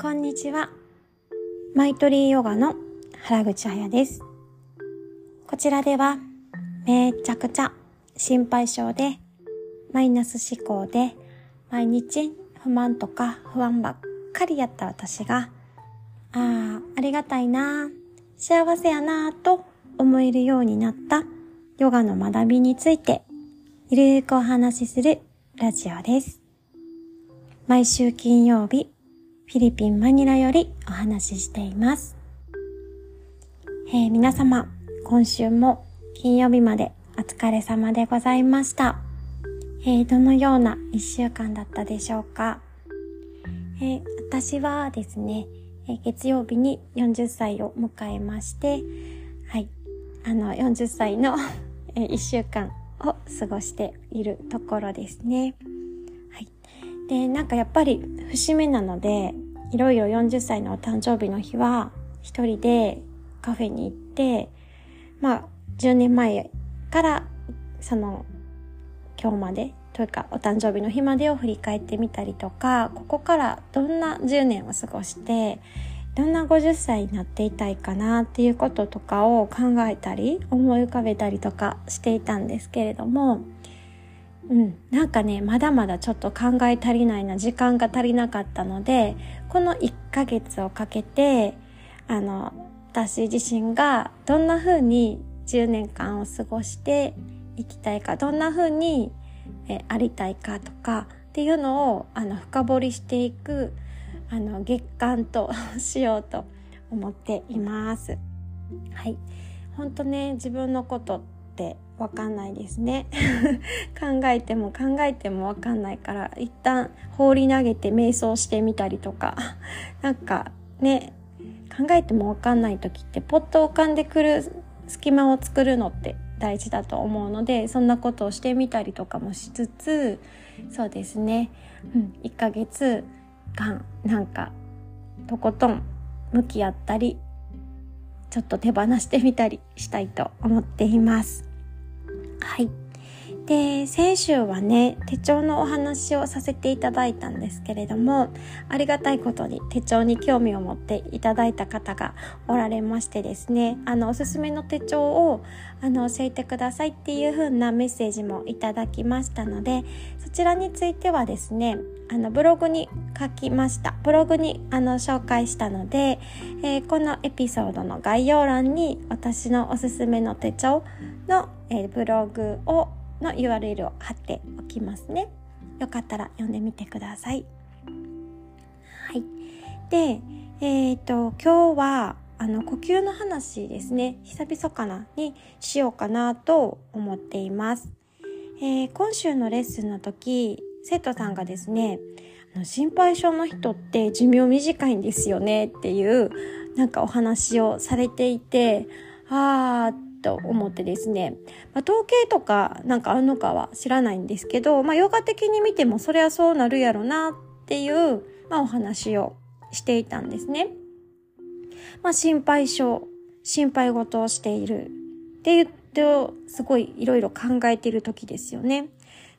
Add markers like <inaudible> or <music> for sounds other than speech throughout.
こんにちは。マイトリーヨガの原口彩です。こちらでは、めちゃくちゃ心配性で、マイナス思考で、毎日不満とか不安ばっかりやった私が、ああ、ありがたいな、幸せやなと思えるようになったヨガの学びについて、ゆるーくお話しするラジオです。毎週金曜日、フィリピン・マニラよりお話ししています。えー皆様、今週も金曜日までお疲れ様でございました。えーどのような一週間だったでしょうか。えー私はですね、え月曜日に40歳を迎えまして、はい、あの40歳のえー一週間を過ごしているところですね。で、なんかやっぱり節目なので、いろいろ40歳のお誕生日の日は、一人でカフェに行って、まあ、10年前から、その、今日まで、というか、お誕生日の日までを振り返ってみたりとか、ここからどんな10年を過ごして、どんな50歳になっていたいかなっていうこととかを考えたり、思い浮かべたりとかしていたんですけれども、うん、なんかね、まだまだちょっと考え足りないな、時間が足りなかったので、この1ヶ月をかけて、あの、私自身がどんな風に10年間を過ごしていきたいか、どんな風にえありたいかとかっていうのをあの深掘りしていくあの月間と <laughs> しようと思っています。はい。本当ね、自分のことってわかんないですね。<laughs> 考えても考えてもわかんないから、一旦放り投げて瞑想してみたりとか、<laughs> なんかね、考えてもわかんない時ってポッと浮かんでくる隙間を作るのって大事だと思うので、そんなことをしてみたりとかもしつつ、そうですね、うん、1ヶ月間なんかとことん向き合ったり、ちょっと手放してみたりしたいと思っています。はい。で、先週はね、手帳のお話をさせていただいたんですけれども、ありがたいことに手帳に興味を持っていただいた方がおられましてですね、あの、おすすめの手帳を、あの、教えてくださいっていう風なメッセージもいただきましたので、そちらについてはですね、あの、ブログに書きました。ブログに、あの、紹介したので、えーこのエピソードの概要欄に私のおすすめの手帳の、えーブログをの URL を貼っておきますね。よかったら読んでみてください。はい。で、えっ、と、今日は、あの、呼吸の話ですね。久々かな？にしようかなと思っています。え今週のレッスンの時、生徒さんがですね、心配性の人って寿命短いんですよねっていう、なんかお話をされていて、あーと思ってですね、まあ、統計とかなんかあるのかは知らないんですけど、まあ、ヨガ的に見てもそれはそうなるやろなっていう、まあ、お話をしていたんですね。まあ、心配性、心配事をしているって言って、すごいいろいろ考えている時ですよね。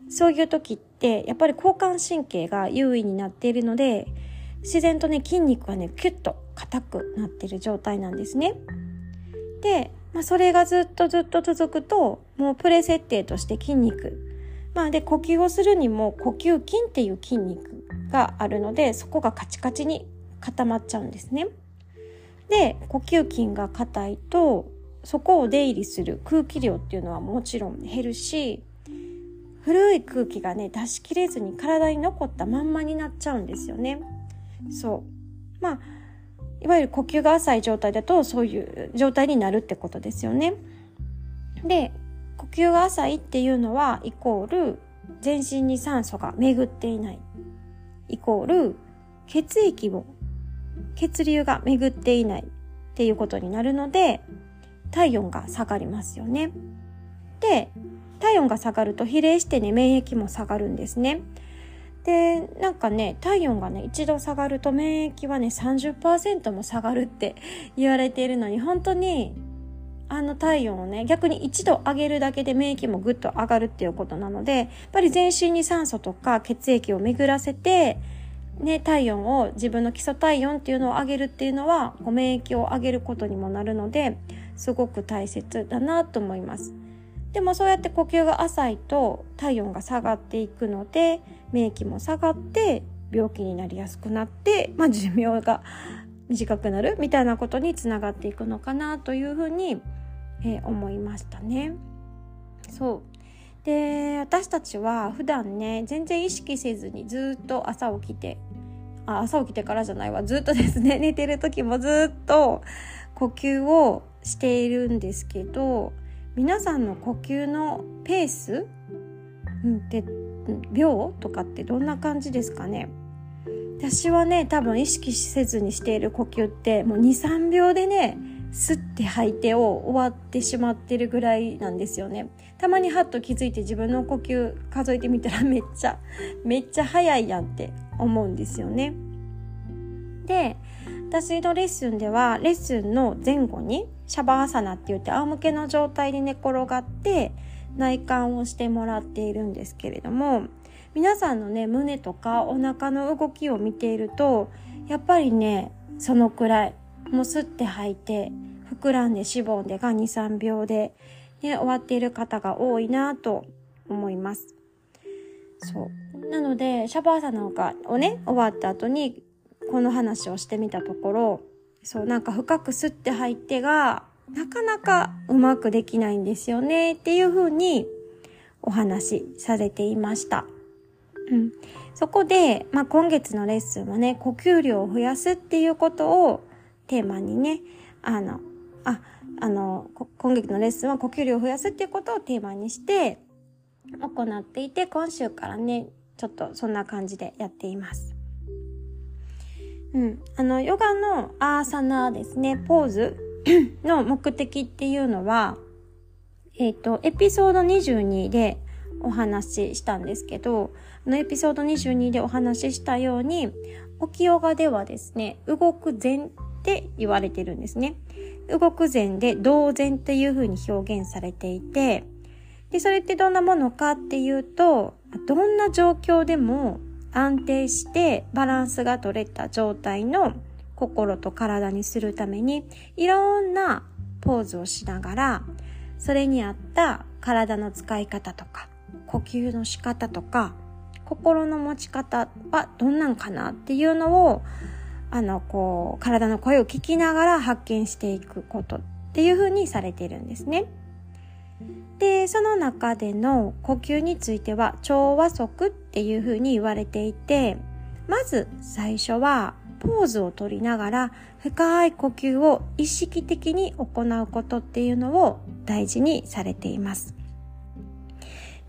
そういう時って、やっぱり交感神経が優位になっているので、自然とね、筋肉がね、キュッと硬くなっている状態なんですね。で、まあ、それがずっとずっと続くと、もうプレ設定として筋肉。まあ、で、呼吸をするにも呼吸筋っていう筋肉があるので、そこがカチカチに固まっちゃうんですね。で、呼吸筋が硬いと、そこを出入りする空気量っていうのはもちろん減るし、古い空気がね、出し切れずに体に残ったまんまになっちゃうんですよね。そう。まあ、いわゆる呼吸が浅い状態だとそういう状態になるってことですよね。で、呼吸が浅いっていうのはイコール全身に酸素が巡っていない。イコール血液も血流が巡っていないっていうことになるので体温が下がりますよね。で、体温が下がると比例してね、免疫も下がるんですね。で、なんかね、体温がね、一度下がると免疫はね、30%も下がるって <laughs> 言われているのに、本当に、あの体温をね、逆に一度上げるだけで免疫もぐっと上がるっていうことなので、やっぱり全身に酸素とか血液を巡らせて、ね、体温を自分の基礎体温っていうのを上げるっていうのは免疫を上げることにもなるのですごく大切だなと思います。でもそうやって呼吸が浅いと体温が下がっていくので免疫も下がって病気になりやすくなって、まあ、寿命が <laughs> 短くなるみたいなことにつながっていくのかなというふうに、えー、思いましたね。そう。で私たちは普段ね全然意識せずにずっと朝起きてあ朝起きてからじゃないわ。ずっとですね。<laughs> 寝てる時もずっと呼吸をしているんですけど皆さんの呼吸のペース、うん、で秒とかってどんな感じですかね？私はね多分意識せずにしている呼吸ってもう23秒でね吸って吐いてを終わってしまってるぐらいなんですよね。たまにハッと気づいて自分の呼吸数えてみたら <laughs> めっちゃめっちゃ早いやんって思うんですよね。で私のレッスンではレッスンの前後にシャバーサナって言って仰向けの状態で寝転がって内観をしてもらっているんですけれども皆さんのね胸とかお腹の動きを見ているとやっぱりねそのくらいもう吸って吐いて膨らんでしぼんでが23秒で、ね、終わっている方が多いなと思います。そうなのでシャバーサナをね終わった後にこの話をしてみたところそうなんか深く吸って吐いてがなかなかうまくできないんですよねっていうふうにお話しされていました。うん、そこで、まあ、今月のレッスンはね、呼吸量を増やすっていうことをテーマにね、あの、あ、あの、今月のレッスンは呼吸量を増やすっていうことをテーマにして行っていて、今週からね、ちょっとそんな感じでやっています。うん。あの、ヨガのアーサナですね、ポーズ <coughs> の目的っていうのは、えっ、ー、と、エピソード22でお話ししたんですけど、あのエピソード22でお話ししたように、起きヨガではですね、動く前って言われてるんですね。動く前で同然っていう風に表現されていて、で、それってどんなものかっていうと、どんな状況でも安定してバランスが取れた状態の心と体にするためにいろんなポーズをしながらそれに合った体の使い方とか呼吸の仕方とか心の持ち方はどんなんかなっていうのをあのこう体の声を聞きながら発見していくことっていうふうにされているんですね。でその中での呼吸については調和則っっていうふうに言われていてまず最初はポーズをとりながら深い呼吸を意識的に行うことっていうのを大事にされています。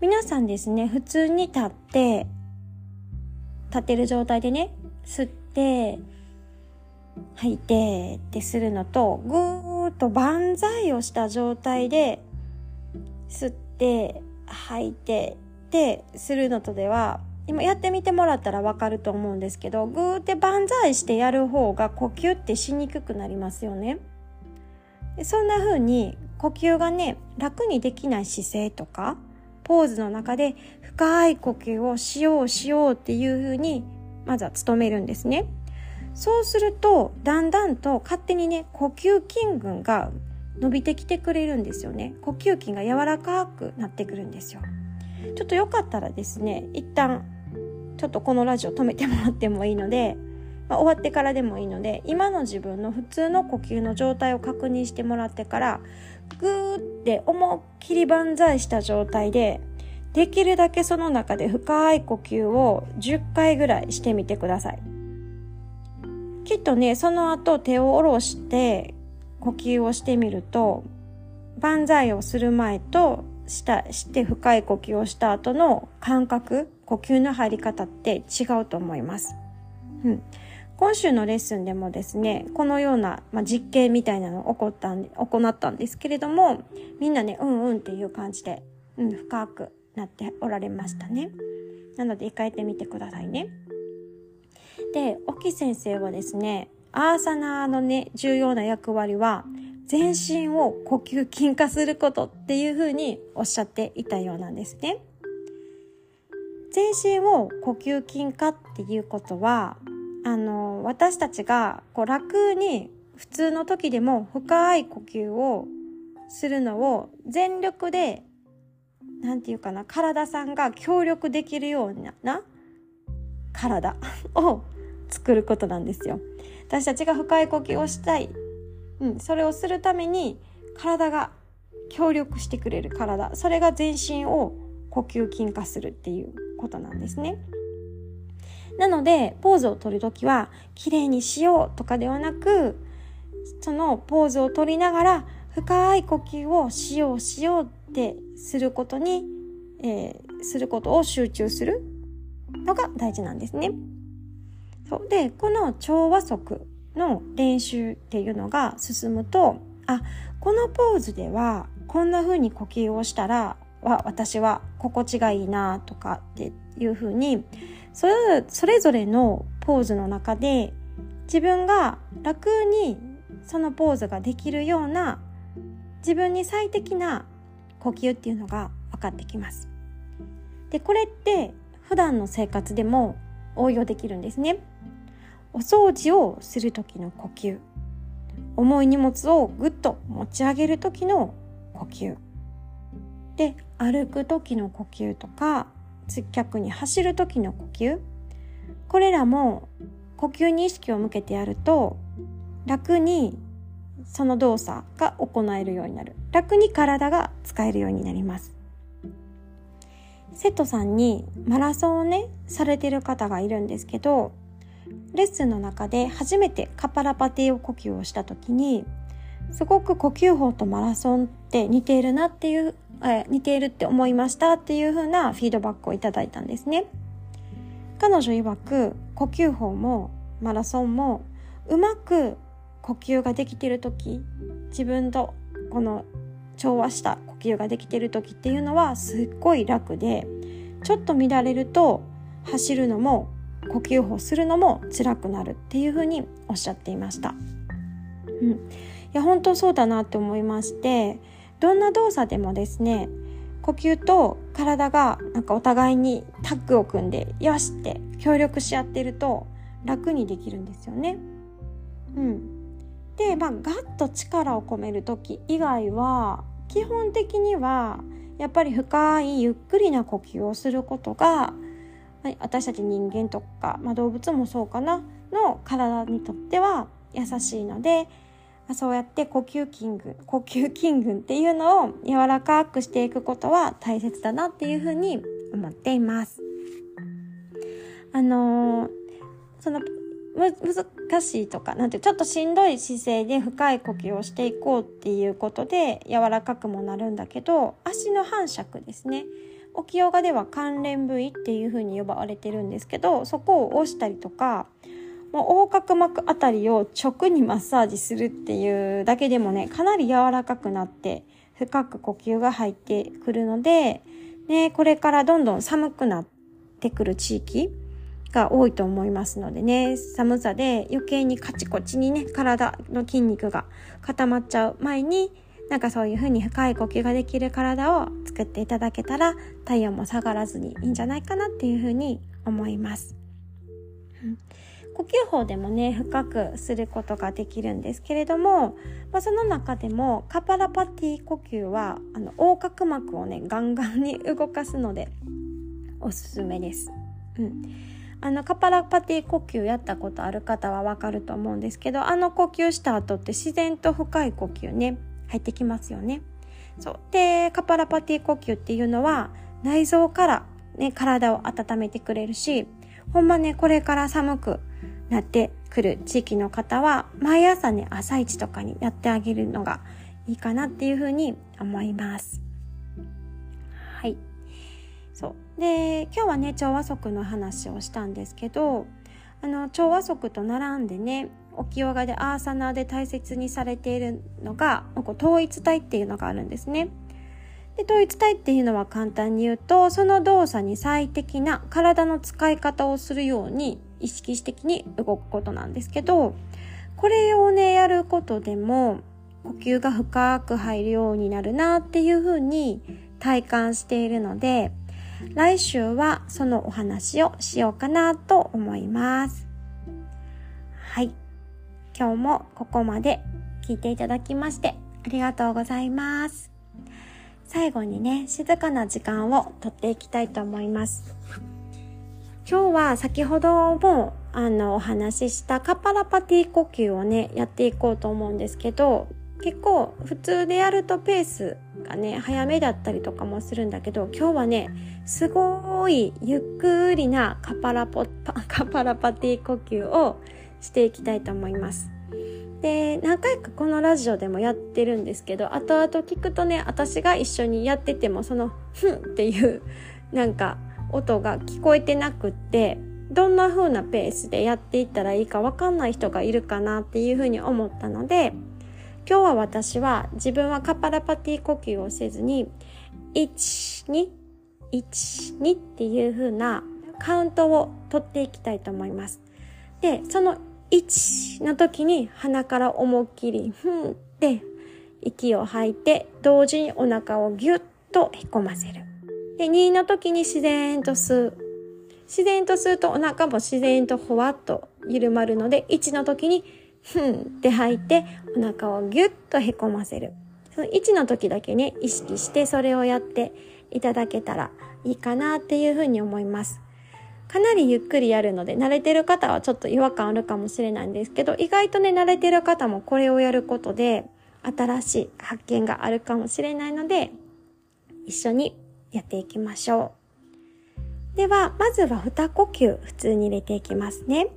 皆さんですね、普通に立って、立てる状態でね、吸って、吐いてってするのと、ぐーっと万歳をした状態で吸って吐いててするのとでは今やってみてもらったらわかると思うんですけどグーって万歳してやる方が呼吸ってしにくくなりますよね。そんな風に呼吸がね楽にできない姿勢とかポーズの中で深い呼吸をしようしようっていう風にまずは努めるんですね。そうするとだんだんと勝手にね呼吸筋群が伸びてきてくれるんですよね呼吸筋が柔らかくなってくるんですよちょっとよかったらですね一旦ちょっとこのラジオ止めてもらってもいいので、まあ、終わってからでもいいので今の自分の普通の呼吸の状態を確認してもらってからグーって思いっきり万歳した状態でできるだけその中で深い呼吸を10回ぐらいしてみてください。きっとねその後手を下ろして呼吸をしてみると万歳をする前としたして深い呼吸をした後の感覚呼吸の入り方って違うと思います。うん、今週のレッスンでもですねこのような、まあ、実験みたいなのを行ったん行ったんですけれどもみんなねうんうんっていう感じで、うん、深くなっておられましたね。なので一回やってみてくださいね。で、沖先生はですね、アーサナーのね、重要な役割は、全身を呼吸筋化することっていうふうにおっしゃっていたようなんですね。全身を呼吸筋化っていうことは、あの、私たちがこう楽に普通の時でも深い呼吸をするのを全力で、なんていうかな、体さんが協力できるような体を作ることなんですよ。私たちが深い呼吸をしたい。うん、それをするために体が協力してくれる体。それが全身を呼吸筋化するっていうことなんですね。なので、ポーズを取るときは、綺麗にしようとかではなく、そのポーズを取りながら、深い呼吸をしようしようってすることに、えー、することを集中するのが大事なんですね。そうで、この調和則の練習っていうのが進むと、あ、このポーズではこんな風に呼吸をしたら、は私は心地がいいなとかっていう風にそれそれぞれのポーズの中で自分が楽にそのポーズができるような自分に最適な呼吸っていうのが分かってきます。でこれって普段の生活でも応用できるんですね。お掃除をする時の呼吸。重い荷物をぐっと持ち上げる時の呼吸。で歩く時の呼吸とか接客に走る時の呼吸。これらも呼吸に意識を向けてやると楽にその動作が行えるようになる。楽に体が使えるようになります。生徒さんにマラソンをねされてる方がいるんですけどレッスンの中で初めてカパラパティオ呼吸をした時にすごく呼吸法とマラソンって似ているなっていうえ似ているって思いましたっていう風なフィードバックをいただいたんですね。彼女曰く呼吸法もマラソンもうまく呼吸ができてる時自分とこの調和した呼吸ができてる時っていうのはすっごい楽でちょっと乱れると走るのも呼吸法するのも辛くなるっていうふうにおっしゃっていました。うん、いや本当そうだなって思いましてどんな動作でもですね呼吸と体がなんかお互いにタッグを組んでよしって協力し合ってると楽にできるんですよね。うん、でまあガッと力を込める時以外は基本的にはやっぱり深いゆっくりな呼吸をすることが私たち人間とか、まあ、動物もそうかなの体にとっては優しいのでそうやって呼吸筋群、呼吸筋群っていうのを柔らかくしていくことは大切だなっていうふうに思っています。あのー、その、難しいとか、なんてちょっとしんどい姿勢で深い呼吸をしていこうっていうことで柔らかくもなるんだけど、足の反射区ですね。沖ヨガでは関連部位っていうふうに呼ばれてるんですけど、そこを押したりとか、もう横隔膜あたりを直にマッサージするっていうだけでもね、かなり柔らかくなって深く呼吸が入ってくるので、ね、これからどんどん寒くなってくる地域が多いと思いますのでね、寒さで余計にカチコチにね、体の筋肉が固まっちゃう前に、なんかそういう風に深い呼吸ができる体を作っていただけたら体温も下がらずにいいんじゃないかなっていう風に思います。うん呼吸法でもね深くすることができるんですけれども、まあ、その中でもカパラパティ呼吸はあの横隔膜をねガンガンに動かすのでおすすめです。うんあのカパラパティ呼吸やったことある方はわかると思うんですけどあの呼吸した後って自然と深い呼吸ね入ってきますよね。そうでカパラパティ呼吸っていうのは内臓からね体を温めてくれるしほんまねこれから寒くなってくる地域の方は、毎朝ね、朝一とかにやってあげるのがいいかなっていうふうに思います。はい。そう。で、今日はね、調和則の話をしたんですけど、あの、調和則と並んでね、沖ヨガでアーサナーで大切にされているのが、統一体っていうのがあるんですね。で統一体っていうのは簡単に言うと、その動作に最適な体の使い方をするように意識的に動くことなんですけど、これをね、やることでも、呼吸が深く入るようになるなっていうふうに体感しているので、来週はそのお話をしようかなと思います。はい。今日もここまで聞いていただきましてありがとうございます。最後にね、静かな時間をとっていきたいと思います。今日は先ほどもあのお話ししたカパラパティ呼吸をね、やっていこうと思うんですけど、結構普通でやるとペースがね、早めだったりとかもするんだけど、今日はね、すごいゆっくりなカパラポパ、<laughs> カパラパティ呼吸をしていきたいと思います。で、何回かこのラジオでもやってるんですけど、後々聞くとね、私が一緒にやってても、その、ふんっていう、なんか、音が聞こえてなくって、どんな風なペースでやっていったらいいかわかんない人がいるかなっていう風に思ったので、今日は私は自分はカパラパティ呼吸をせずに、1、2、1、2っていう風なカウントを取っていきたいと思います。で、その1の時に鼻から思いっきり、ふんって息を吐いて、同時にお腹をギュッとへこませる。で、2の時に自然と吸う。自然と吸うとお腹も自然とほわっと緩まるので、1の時に、ふんって吐いて、お腹をギュッとへこませる。その1の時だけね、意識してそれをやっていただけたらいいかなっていうふうに思います。かなりゆっくりやるので、慣れてる方はちょっと違和感あるかもしれないんですけど、意外とね、慣れてる方もこれをやることで、新しい発見があるかもしれないので、一緒にやっていきましょう。では、まずは二呼吸普通に入れていきますね。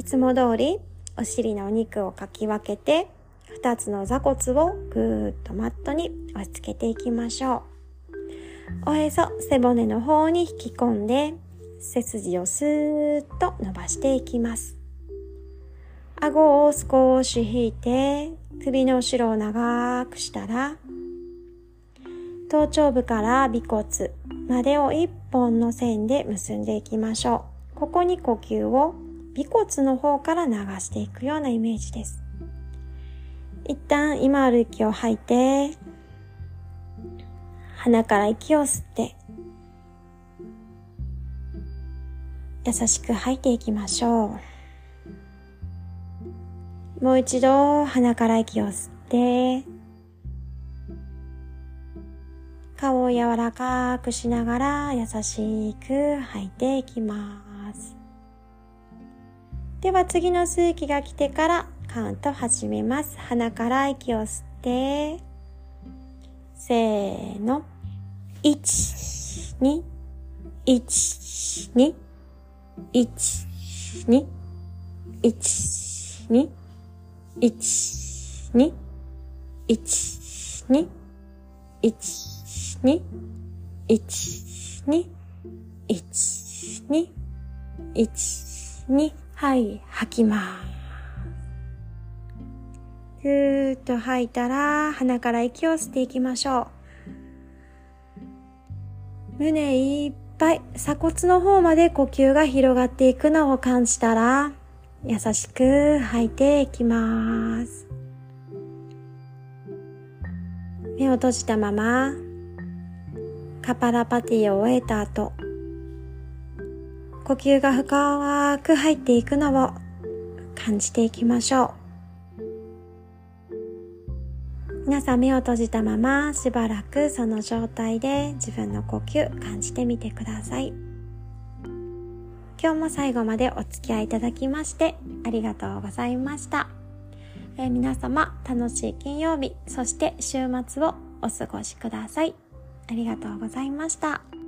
いつも通り、お尻のお肉をかき分けて、二つの座骨をぐーっとマットに押し付けていきましょう。おへそ、背骨の方に引き込んで、背筋をスーッと伸ばしていきます。顎を少し引いて、首の後ろを長くしたら、頭頂部から尾骨までを一本の線で結んでいきましょう。ここに呼吸を尾骨の方から流していくようなイメージです。一旦今ある息を吐いて、鼻から息を吸って、優しく吐いていきましょう。もう一度鼻から息を吸って、顔を柔らかくしながら優しく吐いていきます。では次の吸う息が来てからカウント始めます。鼻から息を吸って、せーの。1、2、1、2、1、2、1、2、1、2、1、2、1、2、1、2、1、2、1、2、はい、吐きます。ふーっと吐いたら、鼻から息を吸っていきましょう。胸いっぱい、鎖骨の方まで呼吸が広がっていくのを感じたら、優しく吐いていきます。目を閉じたまま、カパラパティを終えた後、呼吸が深く入っていくのを感じていきましょう。皆さん目を閉じたまましばらくその状態で自分の呼吸感じてみてください。今日も最後までお付き合いいただきましてありがとうございました。えー、皆様楽しい金曜日、そして週末をお過ごしください。ありがとうございました。